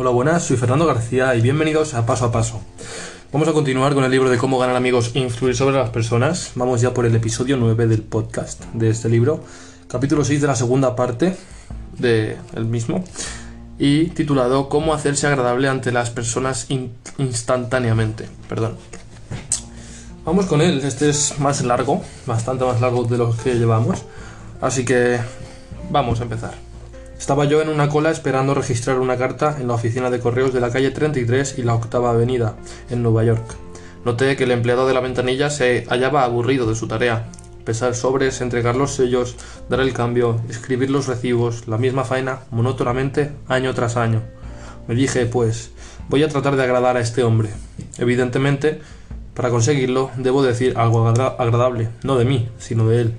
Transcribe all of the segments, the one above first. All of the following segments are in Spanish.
Hola, buenas, soy Fernando García y bienvenidos a Paso a Paso. Vamos a continuar con el libro de cómo ganar amigos e influir sobre las personas. Vamos ya por el episodio 9 del podcast de este libro, capítulo 6 de la segunda parte del mismo y titulado Cómo hacerse agradable ante las personas instantáneamente. Perdón. Vamos con él, este es más largo, bastante más largo de los que llevamos, así que vamos a empezar. Estaba yo en una cola esperando registrar una carta en la oficina de correos de la calle 33 y la octava avenida, en Nueva York. Noté que el empleado de la ventanilla se hallaba aburrido de su tarea. Pesar sobres, entregar los sellos, dar el cambio, escribir los recibos, la misma faena, monótonamente, año tras año. Me dije, pues, voy a tratar de agradar a este hombre. Evidentemente, para conseguirlo, debo decir algo agradable, no de mí, sino de él.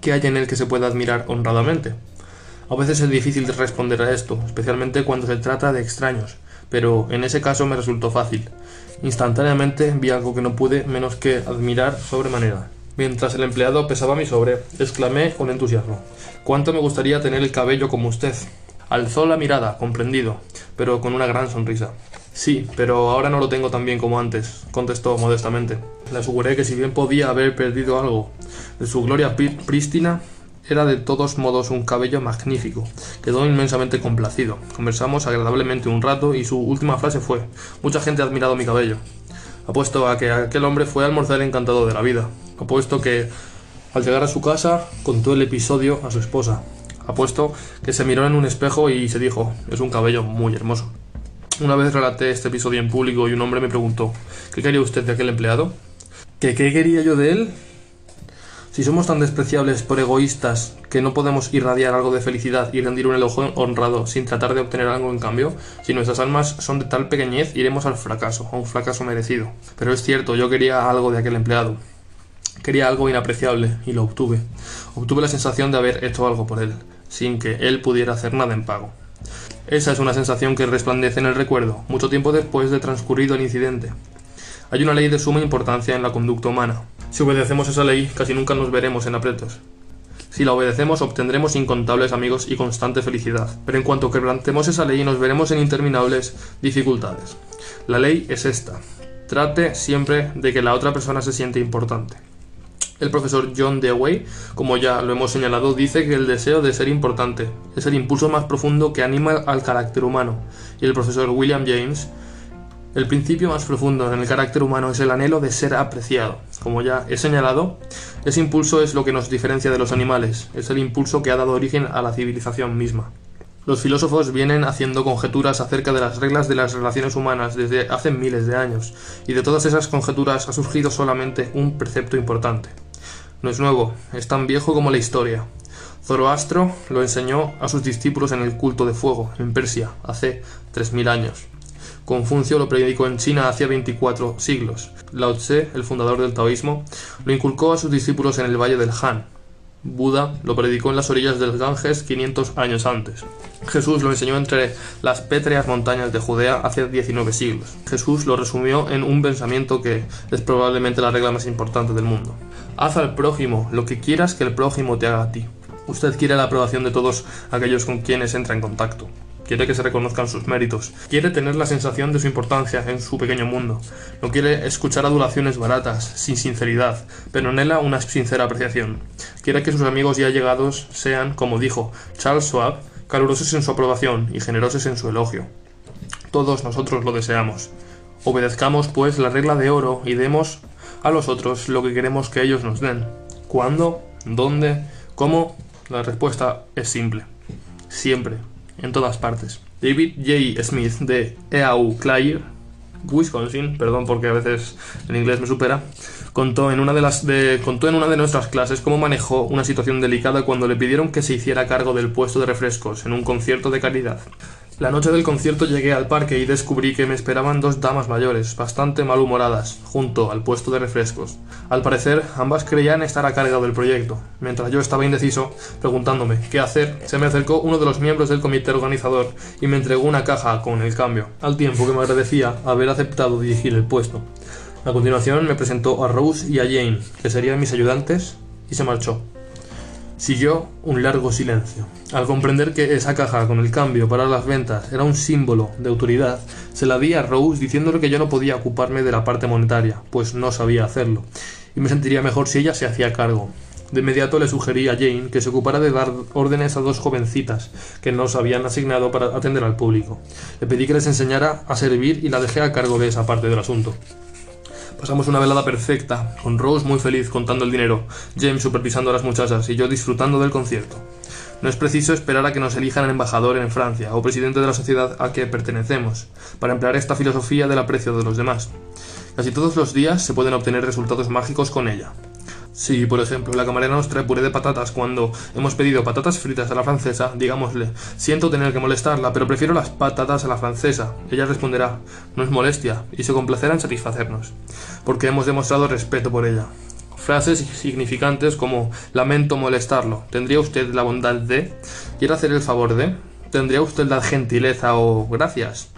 ¿Qué hay en él que se pueda admirar honradamente? A veces es difícil responder a esto, especialmente cuando se trata de extraños, pero en ese caso me resultó fácil. Instantáneamente vi algo que no pude menos que admirar sobremanera. Mientras el empleado pesaba mi sobre, exclamé con entusiasmo. ¿Cuánto me gustaría tener el cabello como usted? Alzó la mirada, comprendido, pero con una gran sonrisa. Sí, pero ahora no lo tengo tan bien como antes, contestó modestamente. Le aseguré que si bien podía haber perdido algo de su gloria prístina, era de todos modos un cabello magnífico. Quedó inmensamente complacido. Conversamos agradablemente un rato y su última frase fue Mucha gente ha admirado mi cabello. Apuesto a que aquel hombre fue a almorzar encantado de la vida. Apuesto que al llegar a su casa contó el episodio a su esposa. Apuesto que se miró en un espejo y se dijo Es un cabello muy hermoso. Una vez relaté este episodio en público y un hombre me preguntó ¿Qué quería usted de aquel empleado? ¿Qué, qué quería yo de él? Si somos tan despreciables por egoístas que no podemos irradiar algo de felicidad y rendir un elogio honrado sin tratar de obtener algo en cambio, si nuestras almas son de tal pequeñez, iremos al fracaso, a un fracaso merecido. Pero es cierto, yo quería algo de aquel empleado. Quería algo inapreciable y lo obtuve. Obtuve la sensación de haber hecho algo por él, sin que él pudiera hacer nada en pago. Esa es una sensación que resplandece en el recuerdo, mucho tiempo después de transcurrido el incidente. Hay una ley de suma importancia en la conducta humana. Si obedecemos esa ley, casi nunca nos veremos en aprietos. Si la obedecemos, obtendremos incontables amigos y constante felicidad. Pero en cuanto quebrantemos esa ley, nos veremos en interminables dificultades. La ley es esta. Trate siempre de que la otra persona se siente importante. El profesor John Dewey, como ya lo hemos señalado, dice que el deseo de ser importante es el impulso más profundo que anima al carácter humano. Y el profesor William James el principio más profundo en el carácter humano es el anhelo de ser apreciado. Como ya he señalado, ese impulso es lo que nos diferencia de los animales, es el impulso que ha dado origen a la civilización misma. Los filósofos vienen haciendo conjeturas acerca de las reglas de las relaciones humanas desde hace miles de años, y de todas esas conjeturas ha surgido solamente un precepto importante. No es nuevo, es tan viejo como la historia. Zoroastro lo enseñó a sus discípulos en el culto de fuego, en Persia, hace 3.000 años. Confucio lo predicó en China hace 24 siglos. Lao Tse, el fundador del taoísmo, lo inculcó a sus discípulos en el valle del Han. Buda lo predicó en las orillas del Ganges 500 años antes. Jesús lo enseñó entre las pétreas montañas de Judea hace 19 siglos. Jesús lo resumió en un pensamiento que es probablemente la regla más importante del mundo. Haz al prójimo lo que quieras que el prójimo te haga a ti. Usted quiere la aprobación de todos aquellos con quienes entra en contacto quiere que se reconozcan sus méritos, quiere tener la sensación de su importancia en su pequeño mundo, no quiere escuchar adulaciones baratas, sin sinceridad, pero anhela una sincera apreciación. Quiere que sus amigos ya llegados sean, como dijo Charles Schwab, calurosos en su aprobación y generosos en su elogio. Todos nosotros lo deseamos. Obedezcamos, pues, la regla de oro y demos a los otros lo que queremos que ellos nos den. ¿Cuándo? ¿Dónde? ¿Cómo? La respuesta es simple. Siempre en todas partes. David J. Smith de EAU Clair, Wisconsin, perdón porque a veces en inglés me supera, contó en una de las contó en una de nuestras clases cómo manejó una situación delicada cuando le pidieron que se hiciera cargo del puesto de refrescos en un concierto de caridad. La noche del concierto llegué al parque y descubrí que me esperaban dos damas mayores, bastante malhumoradas, junto al puesto de refrescos. Al parecer, ambas creían estar a cargo del proyecto. Mientras yo estaba indeciso, preguntándome qué hacer, se me acercó uno de los miembros del comité organizador y me entregó una caja con el cambio, al tiempo que me agradecía haber aceptado dirigir el puesto. A continuación me presentó a Rose y a Jane, que serían mis ayudantes, y se marchó. Siguió un largo silencio. Al comprender que esa caja con el cambio para las ventas era un símbolo de autoridad, se la di a Rose diciéndole que yo no podía ocuparme de la parte monetaria, pues no sabía hacerlo, y me sentiría mejor si ella se hacía cargo. De inmediato le sugerí a Jane que se ocupara de dar órdenes a dos jovencitas que nos habían asignado para atender al público. Le pedí que les enseñara a servir y la dejé a cargo de esa parte del asunto. Pasamos una velada perfecta, con Rose muy feliz contando el dinero, James supervisando a las muchachas y yo disfrutando del concierto. No es preciso esperar a que nos elijan embajador en Francia o presidente de la sociedad a que pertenecemos, para emplear esta filosofía del aprecio de los demás. Casi todos los días se pueden obtener resultados mágicos con ella. Si, por ejemplo, la camarera nos trae puré de patatas cuando hemos pedido patatas fritas a la francesa, digámosle, siento tener que molestarla, pero prefiero las patatas a la francesa. Ella responderá, no es molestia, y se complacerá en satisfacernos, porque hemos demostrado respeto por ella. Frases significantes como lamento molestarlo, ¿tendría usted la bondad de? ¿Quiere hacer el favor de? ¿Tendría usted la gentileza o gracias?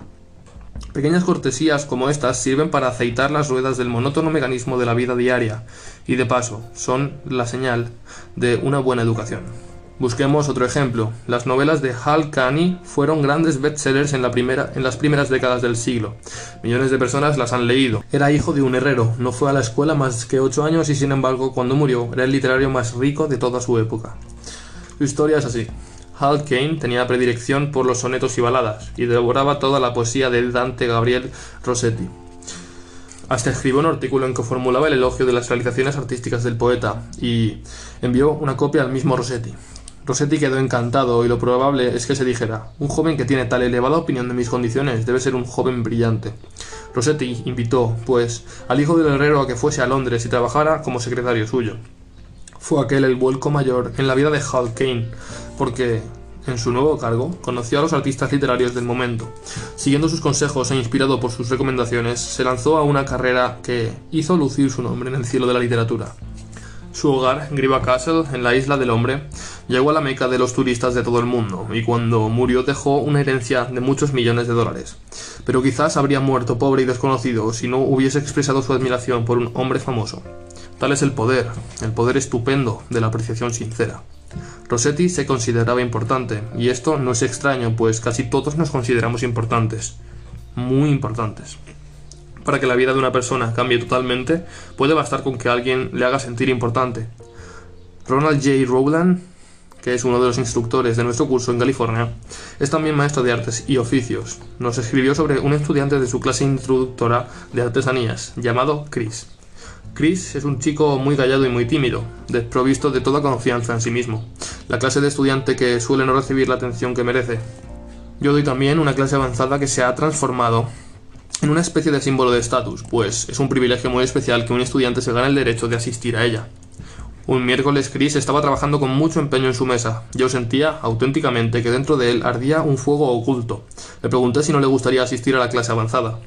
Pequeñas cortesías como estas sirven para aceitar las ruedas del monótono mecanismo de la vida diaria y de paso son la señal de una buena educación. Busquemos otro ejemplo. Las novelas de Hal Cani fueron grandes bestsellers en, la primera, en las primeras décadas del siglo. Millones de personas las han leído. Era hijo de un herrero, no fue a la escuela más que ocho años y sin embargo cuando murió era el literario más rico de toda su época. Su historia es así. Hal Kane tenía predilección por los sonetos y baladas, y devoraba toda la poesía de Dante Gabriel Rossetti. Hasta escribió un artículo en que formulaba el elogio de las realizaciones artísticas del poeta, y envió una copia al mismo Rossetti. Rossetti quedó encantado y lo probable es que se dijera, un joven que tiene tal elevada opinión de mis condiciones debe ser un joven brillante. Rossetti invitó, pues, al hijo del herrero a que fuese a Londres y trabajara como secretario suyo. Fue aquel el vuelco mayor en la vida de Hal Kane, porque en su nuevo cargo conoció a los artistas literarios del momento. Siguiendo sus consejos e inspirado por sus recomendaciones, se lanzó a una carrera que hizo lucir su nombre en el cielo de la literatura. Su hogar, Griva Castle, en la isla del hombre, llegó a la meca de los turistas de todo el mundo, y cuando murió dejó una herencia de muchos millones de dólares. Pero quizás habría muerto pobre y desconocido si no hubiese expresado su admiración por un hombre famoso. Tal es el poder, el poder estupendo de la apreciación sincera. Rossetti se consideraba importante, y esto no es extraño, pues casi todos nos consideramos importantes, muy importantes. Para que la vida de una persona cambie totalmente, puede bastar con que alguien le haga sentir importante. Ronald J. Rowland, que es uno de los instructores de nuestro curso en California, es también maestro de artes y oficios. Nos escribió sobre un estudiante de su clase introductora de artesanías, llamado Chris. Chris es un chico muy callado y muy tímido, desprovisto de toda confianza en sí mismo, la clase de estudiante que suele no recibir la atención que merece. Yo doy también una clase avanzada que se ha transformado en una especie de símbolo de estatus, pues es un privilegio muy especial que un estudiante se gane el derecho de asistir a ella. Un miércoles Chris estaba trabajando con mucho empeño en su mesa. Yo sentía auténticamente que dentro de él ardía un fuego oculto. Le pregunté si no le gustaría asistir a la clase avanzada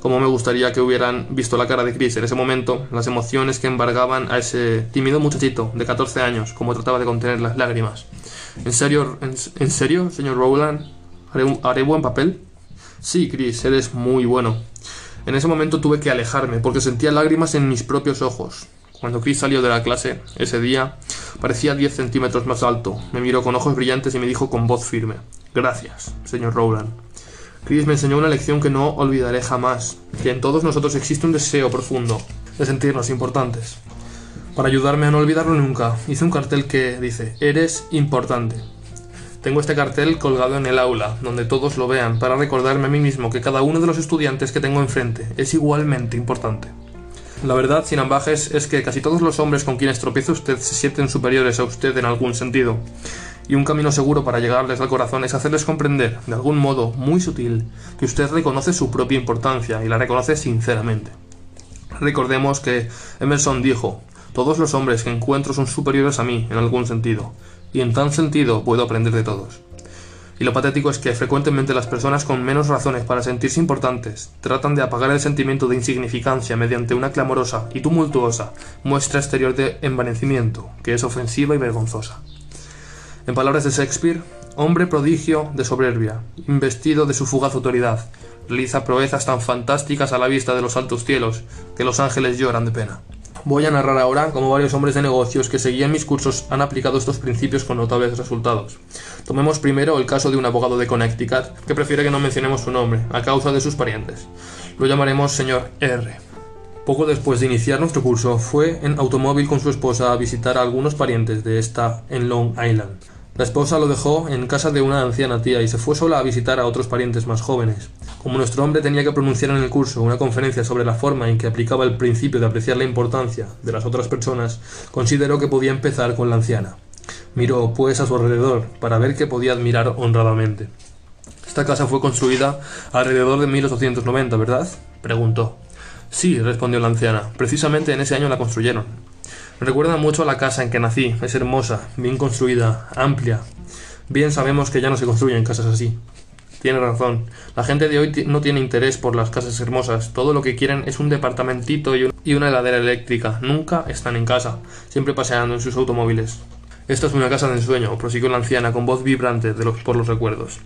como me gustaría que hubieran visto la cara de Chris en ese momento, las emociones que embargaban a ese tímido muchachito de 14 años, como trataba de contener las lágrimas. ¿En serio, en, serio, señor Rowland? ¿Haré, ¿Haré buen papel? Sí, Chris, eres muy bueno. En ese momento tuve que alejarme porque sentía lágrimas en mis propios ojos. Cuando Chris salió de la clase, ese día, parecía 10 centímetros más alto. Me miró con ojos brillantes y me dijo con voz firme: Gracias, señor Rowland. Chris me enseñó una lección que no olvidaré jamás, que en todos nosotros existe un deseo profundo de sentirnos importantes. Para ayudarme a no olvidarlo nunca, hice un cartel que dice, eres importante. Tengo este cartel colgado en el aula, donde todos lo vean, para recordarme a mí mismo que cada uno de los estudiantes que tengo enfrente es igualmente importante. La verdad, sin ambajes, es que casi todos los hombres con quienes tropieza usted se sienten superiores a usted en algún sentido, y un camino seguro para llegarles al corazón es hacerles comprender, de algún modo muy sutil, que usted reconoce su propia importancia y la reconoce sinceramente. Recordemos que Emerson dijo, todos los hombres que encuentro son superiores a mí en algún sentido, y en tal sentido puedo aprender de todos. Y lo patético es que frecuentemente las personas con menos razones para sentirse importantes tratan de apagar el sentimiento de insignificancia mediante una clamorosa y tumultuosa muestra exterior de envanecimiento, que es ofensiva y vergonzosa. En palabras de Shakespeare, hombre prodigio de soberbia, investido de su fugaz autoridad, realiza proezas tan fantásticas a la vista de los altos cielos que los ángeles lloran de pena. Voy a narrar ahora cómo varios hombres de negocios que seguían mis cursos han aplicado estos principios con notables resultados. Tomemos primero el caso de un abogado de Connecticut que prefiere que no mencionemos su nombre a causa de sus parientes. Lo llamaremos señor R. Poco después de iniciar nuestro curso, fue en automóvil con su esposa a visitar a algunos parientes de esta en Long Island. La esposa lo dejó en casa de una anciana tía y se fue sola a visitar a otros parientes más jóvenes. Como nuestro hombre tenía que pronunciar en el curso una conferencia sobre la forma en que aplicaba el principio de apreciar la importancia de las otras personas, consideró que podía empezar con la anciana. Miró, pues, a su alrededor para ver qué podía admirar honradamente. Esta casa fue construida alrededor de 1890, ¿verdad? preguntó. Sí, respondió la anciana. Precisamente en ese año la construyeron. Me recuerda mucho a la casa en que nací. Es hermosa, bien construida, amplia. Bien sabemos que ya no se construyen casas así. Tiene razón. La gente de hoy no tiene interés por las casas hermosas. Todo lo que quieren es un departamentito y una heladera eléctrica. Nunca están en casa, siempre paseando en sus automóviles. Esta es una casa de ensueño, prosiguió la anciana con voz vibrante de los, por los recuerdos.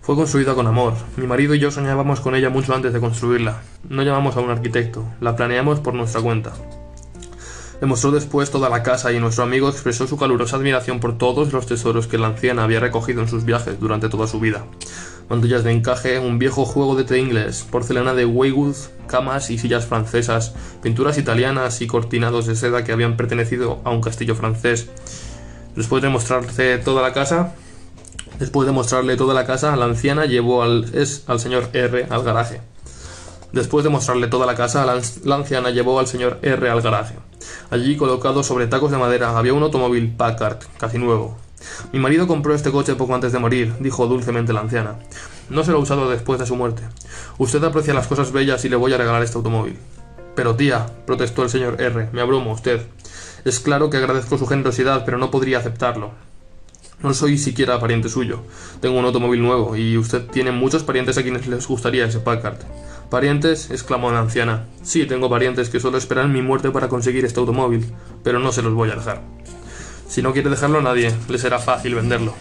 Fue construida con amor. Mi marido y yo soñábamos con ella mucho antes de construirla. No llamamos a un arquitecto, la planeamos por nuestra cuenta. Le mostró después toda la casa y nuestro amigo expresó su calurosa admiración por todos los tesoros que la anciana había recogido en sus viajes durante toda su vida. Mantillas de encaje, un viejo juego de té inglés, porcelana de Weywood, camas y sillas francesas, pinturas italianas y cortinados de seda que habían pertenecido a un castillo francés. Después de toda la casa, después de mostrarle toda la casa, la anciana llevó al, es, al señor R al garaje. Después de mostrarle toda la casa, la anciana llevó al señor R al garaje. Allí, colocado sobre tacos de madera, había un automóvil Packard, casi nuevo. Mi marido compró este coche poco antes de morir, dijo dulcemente la anciana. No se lo ha usado después de su muerte. Usted aprecia las cosas bellas y le voy a regalar este automóvil. Pero tía, protestó el señor R, me abruma usted. Es claro que agradezco su generosidad, pero no podría aceptarlo. No soy siquiera pariente suyo. Tengo un automóvil nuevo y usted tiene muchos parientes a quienes les gustaría ese Packard. ¿Parientes? exclamó la anciana. Sí, tengo parientes que solo esperan mi muerte para conseguir este automóvil, pero no se los voy a dejar. Si no quiere dejarlo a nadie, le será fácil venderlo.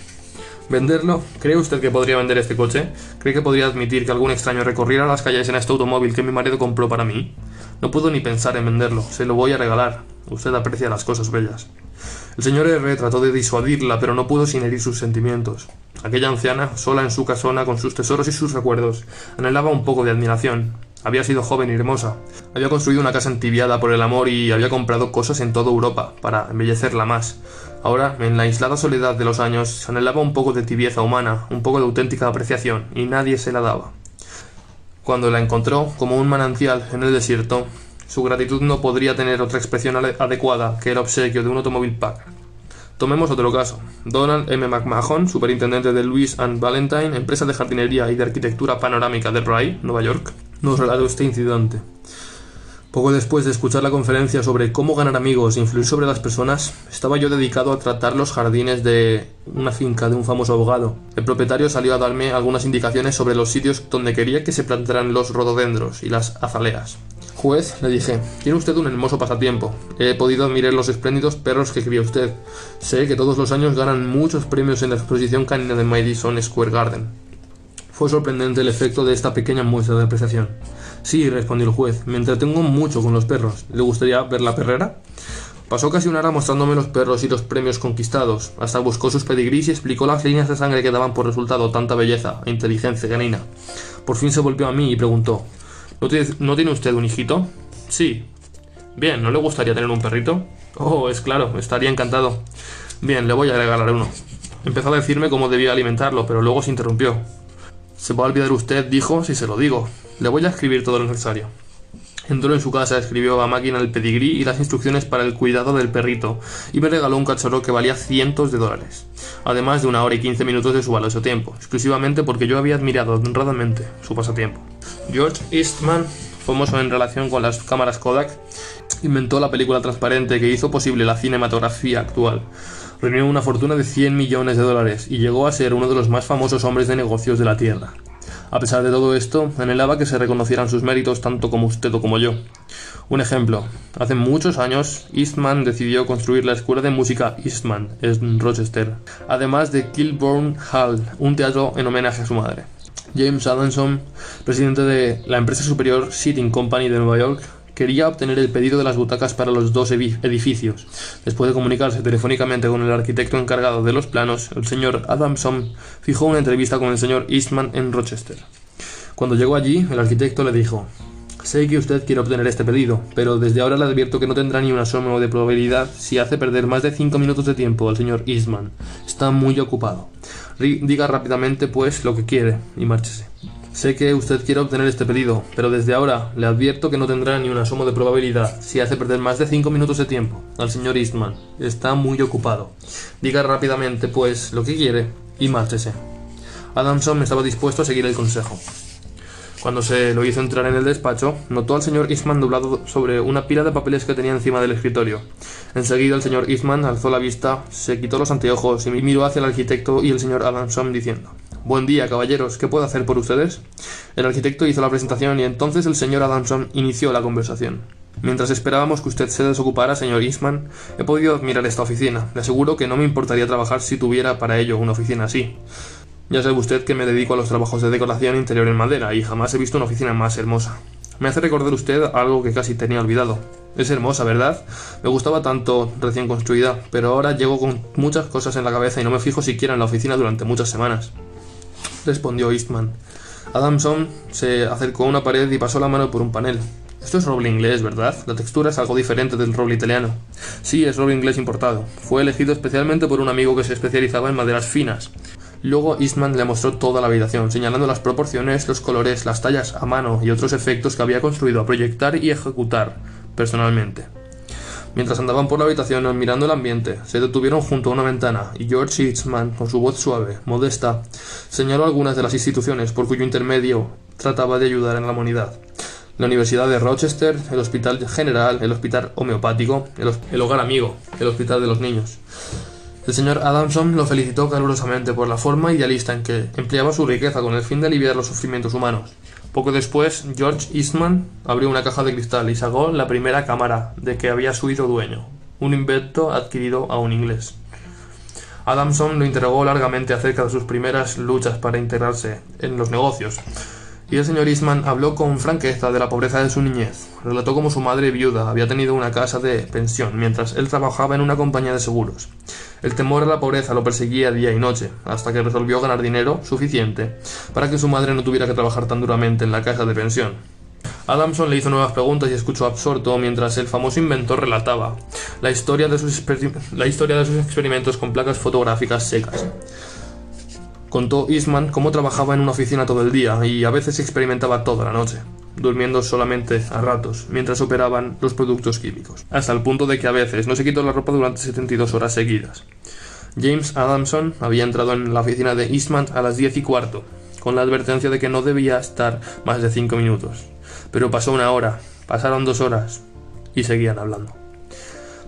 ¿Venderlo? ¿Cree usted que podría vender este coche? ¿Cree que podría admitir que algún extraño recorriera las calles en este automóvil que mi marido compró para mí? No puedo ni pensar en venderlo, se lo voy a regalar. Usted aprecia las cosas bellas. El señor R trató de disuadirla, pero no pudo sin herir sus sentimientos. Aquella anciana, sola en su casona, con sus tesoros y sus recuerdos, anhelaba un poco de admiración. Había sido joven y hermosa. Había construido una casa entibiada por el amor y había comprado cosas en toda Europa para embellecerla más. Ahora, en la aislada soledad de los años, anhelaba un poco de tibieza humana, un poco de auténtica apreciación, y nadie se la daba. Cuando la encontró, como un manantial en el desierto, su gratitud no podría tener otra expresión adecuada que el obsequio de un automóvil Packard. Tomemos otro caso. Donald M. McMahon, superintendente de Louis and Valentine, empresa de jardinería y de arquitectura panorámica de Rye, Nueva York, nos relató este incidente. Poco después de escuchar la conferencia sobre cómo ganar amigos e influir sobre las personas, estaba yo dedicado a tratar los jardines de una finca de un famoso abogado. El propietario salió a darme algunas indicaciones sobre los sitios donde quería que se plantaran los rododendros y las azaleas. Juez, le dije, tiene usted un hermoso pasatiempo. He podido admirar los espléndidos perros que cría usted. Sé que todos los años ganan muchos premios en la exposición canina de Madison Square Garden. Fue sorprendente el efecto de esta pequeña muestra de apreciación. Sí, respondió el juez, me entretengo mucho con los perros. ¿Le gustaría ver la perrera? Pasó casi una hora mostrándome los perros y los premios conquistados, hasta buscó sus pedigrís y explicó las líneas de sangre que daban por resultado tanta belleza e inteligencia canina. Por fin se volvió a mí y preguntó ¿No tiene, usted un hijito? Sí. Bien, ¿no le gustaría tener un perrito? Oh, es claro, estaría encantado. Bien, le voy a regalar uno. Empezó a decirme cómo debía alimentarlo, pero luego se interrumpió. Se va a olvidar usted, dijo, si se lo digo. Le voy a escribir todo lo necesario. Entró en su casa, escribió a máquina el pedigrí y las instrucciones para el cuidado del perrito, y me regaló un cachorro que valía cientos de dólares, además de una hora y quince minutos de su valioso tiempo, exclusivamente porque yo había admirado honradamente su pasatiempo. George Eastman, famoso en relación con las cámaras Kodak, inventó la película transparente que hizo posible la cinematografía actual. Reunió una fortuna de 100 millones de dólares y llegó a ser uno de los más famosos hombres de negocios de la Tierra. A pesar de todo esto, anhelaba que se reconocieran sus méritos tanto como usted o como yo. Un ejemplo. Hace muchos años, Eastman decidió construir la Escuela de Música Eastman en Rochester, además de Kilbourne Hall, un teatro en homenaje a su madre. James Adamson, presidente de la empresa superior Seating Company de Nueva York, quería obtener el pedido de las butacas para los dos edificios. Después de comunicarse telefónicamente con el arquitecto encargado de los planos, el señor Adamson fijó una entrevista con el señor Eastman en Rochester. Cuando llegó allí, el arquitecto le dijo Sé que usted quiere obtener este pedido, pero desde ahora le advierto que no tendrá ni una sombra de probabilidad si hace perder más de cinco minutos de tiempo al señor Eastman. Está muy ocupado. Diga rápidamente, pues, lo que quiere y márchese. Sé que usted quiere obtener este pedido, pero desde ahora le advierto que no tendrá ni un asomo de probabilidad si hace perder más de cinco minutos de tiempo al señor Eastman. Está muy ocupado. Diga rápidamente, pues, lo que quiere y márchese. Adamson estaba dispuesto a seguir el consejo. Cuando se lo hizo entrar en el despacho, notó al señor Eastman doblado sobre una pila de papeles que tenía encima del escritorio. Enseguida el señor Eastman alzó la vista, se quitó los anteojos y miró hacia el arquitecto y el señor Adamson diciendo Buen día, caballeros, ¿qué puedo hacer por ustedes? El arquitecto hizo la presentación y entonces el señor Adamson inició la conversación. Mientras esperábamos que usted se desocupara, señor Eastman, he podido admirar esta oficina. Le aseguro que no me importaría trabajar si tuviera para ello una oficina así. Ya sabe usted que me dedico a los trabajos de decoración interior en madera y jamás he visto una oficina más hermosa. Me hace recordar usted algo que casi tenía olvidado. Es hermosa, ¿verdad? Me gustaba tanto recién construida, pero ahora llego con muchas cosas en la cabeza y no me fijo siquiera en la oficina durante muchas semanas. Respondió Eastman. Adamson se acercó a una pared y pasó la mano por un panel. Esto es roble inglés, ¿verdad? La textura es algo diferente del roble italiano. Sí, es roble inglés importado. Fue elegido especialmente por un amigo que se especializaba en maderas finas. Luego Eastman le mostró toda la habitación, señalando las proporciones, los colores, las tallas a mano y otros efectos que había construido a proyectar y ejecutar personalmente. Mientras andaban por la habitación mirando el ambiente, se detuvieron junto a una ventana y George Eastman, con su voz suave, modesta, señaló algunas de las instituciones por cuyo intermedio trataba de ayudar en la humanidad. La Universidad de Rochester, el Hospital General, el Hospital Homeopático, el, el Hogar Amigo, el Hospital de los Niños. El señor Adamson lo felicitó calurosamente por la forma idealista en que empleaba su riqueza con el fin de aliviar los sufrimientos humanos. Poco después, George Eastman abrió una caja de cristal y sacó la primera cámara de que había sido dueño, un invento adquirido a un inglés. Adamson lo interrogó largamente acerca de sus primeras luchas para integrarse en los negocios, y el señor Eastman habló con franqueza de la pobreza de su niñez. Relató cómo su madre viuda había tenido una casa de pensión mientras él trabajaba en una compañía de seguros. El temor a la pobreza lo perseguía día y noche, hasta que resolvió ganar dinero suficiente para que su madre no tuviera que trabajar tan duramente en la casa de pensión. Adamson le hizo nuevas preguntas y escuchó absorto mientras el famoso inventor relataba la historia de sus, la historia de sus experimentos con placas fotográficas secas. Contó Eastman cómo trabajaba en una oficina todo el día y a veces experimentaba toda la noche, durmiendo solamente a ratos, mientras operaban los productos químicos, hasta el punto de que a veces no se quitó la ropa durante 72 horas seguidas. James Adamson había entrado en la oficina de Eastman a las 10 y cuarto, con la advertencia de que no debía estar más de 5 minutos. Pero pasó una hora, pasaron dos horas, y seguían hablando.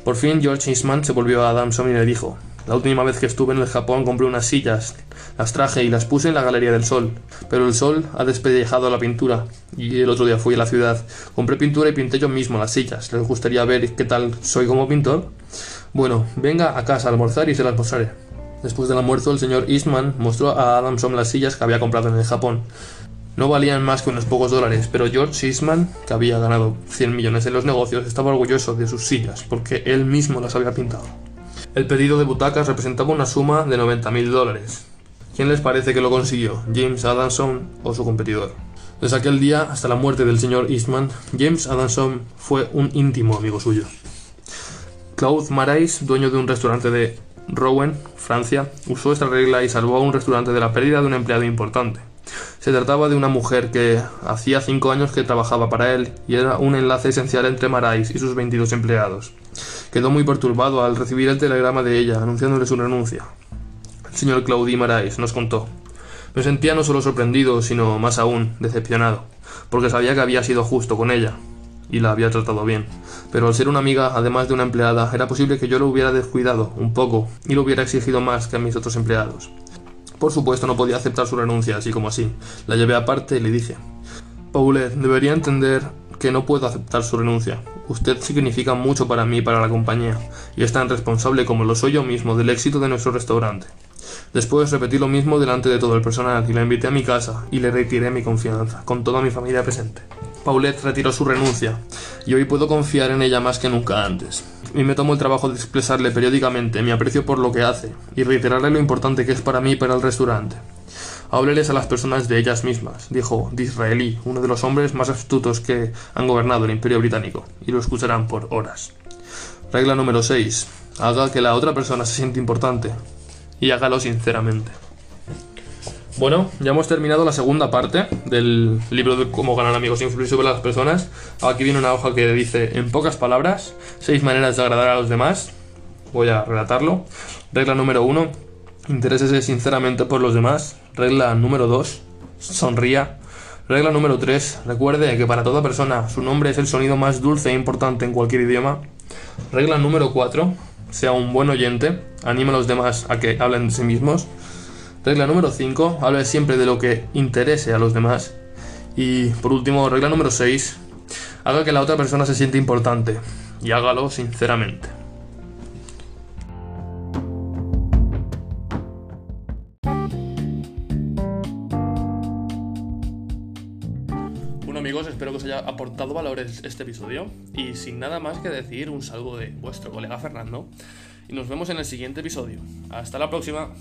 Por fin George Eastman se volvió a Adamson y le dijo, la última vez que estuve en el Japón compré unas sillas, las traje y las puse en la Galería del Sol, pero el sol ha despellejado la pintura y el otro día fui a la ciudad. Compré pintura y pinté yo mismo las sillas. ¿Les gustaría ver qué tal soy como pintor? Bueno, venga a casa a almorzar y se las mostraré. Después del almuerzo, el señor Eastman mostró a Adamson las sillas que había comprado en el Japón. No valían más que unos pocos dólares, pero George Eastman, que había ganado 100 millones en los negocios, estaba orgulloso de sus sillas porque él mismo las había pintado. El pedido de butacas representaba una suma de 90.000 dólares. ¿Quién les parece que lo consiguió? ¿James Adamson o su competidor? Desde aquel día hasta la muerte del señor Eastman, James Adamson fue un íntimo amigo suyo. Claude Marais, dueño de un restaurante de Rouen, Francia, usó esta regla y salvó a un restaurante de la pérdida de un empleado importante. Se trataba de una mujer que hacía cinco años que trabajaba para él y era un enlace esencial entre Marais y sus 22 empleados. Quedó muy perturbado al recibir el telegrama de ella anunciándole su renuncia. El señor Claudie Marais nos contó. Me sentía no solo sorprendido, sino más aún decepcionado, porque sabía que había sido justo con ella y la había tratado bien. Pero al ser una amiga, además de una empleada, era posible que yo lo hubiera descuidado un poco y lo hubiera exigido más que a mis otros empleados. Por supuesto, no podía aceptar su renuncia así como así. La llevé aparte y le dije: Paulette, debería entender que no puedo aceptar su renuncia. Usted significa mucho para mí y para la compañía, y es tan responsable como lo soy yo mismo del éxito de nuestro restaurante. Después repetí lo mismo delante de todo el personal y la invité a mi casa y le retiré mi confianza, con toda mi familia presente. Paulette retiró su renuncia y hoy puedo confiar en ella más que nunca antes. Y me tomo el trabajo de expresarle periódicamente mi aprecio por lo que hace y reiterarle lo importante que es para mí y para el restaurante. Hábleles a las personas de ellas mismas, dijo Disraeli, uno de los hombres más astutos que han gobernado el Imperio Británico, y lo escucharán por horas. Regla número 6. Haga que la otra persona se siente importante y hágalo sinceramente. Bueno, ya hemos terminado la segunda parte del libro de cómo ganar amigos e influir sobre las personas. Aquí viene una hoja que dice, en pocas palabras, seis maneras de agradar a los demás. Voy a relatarlo. Regla número uno, interésese sinceramente por los demás. Regla número dos, sonría. Regla número tres, recuerde que para toda persona su nombre es el sonido más dulce e importante en cualquier idioma. Regla número cuatro, sea un buen oyente, anime a los demás a que hablen de sí mismos. Regla número 5, hable siempre de lo que interese a los demás. Y por último, regla número 6, haga que la otra persona se siente importante y hágalo sinceramente. Aportado valores este episodio y sin nada más que decir, un saludo de vuestro colega Fernando y nos vemos en el siguiente episodio. Hasta la próxima.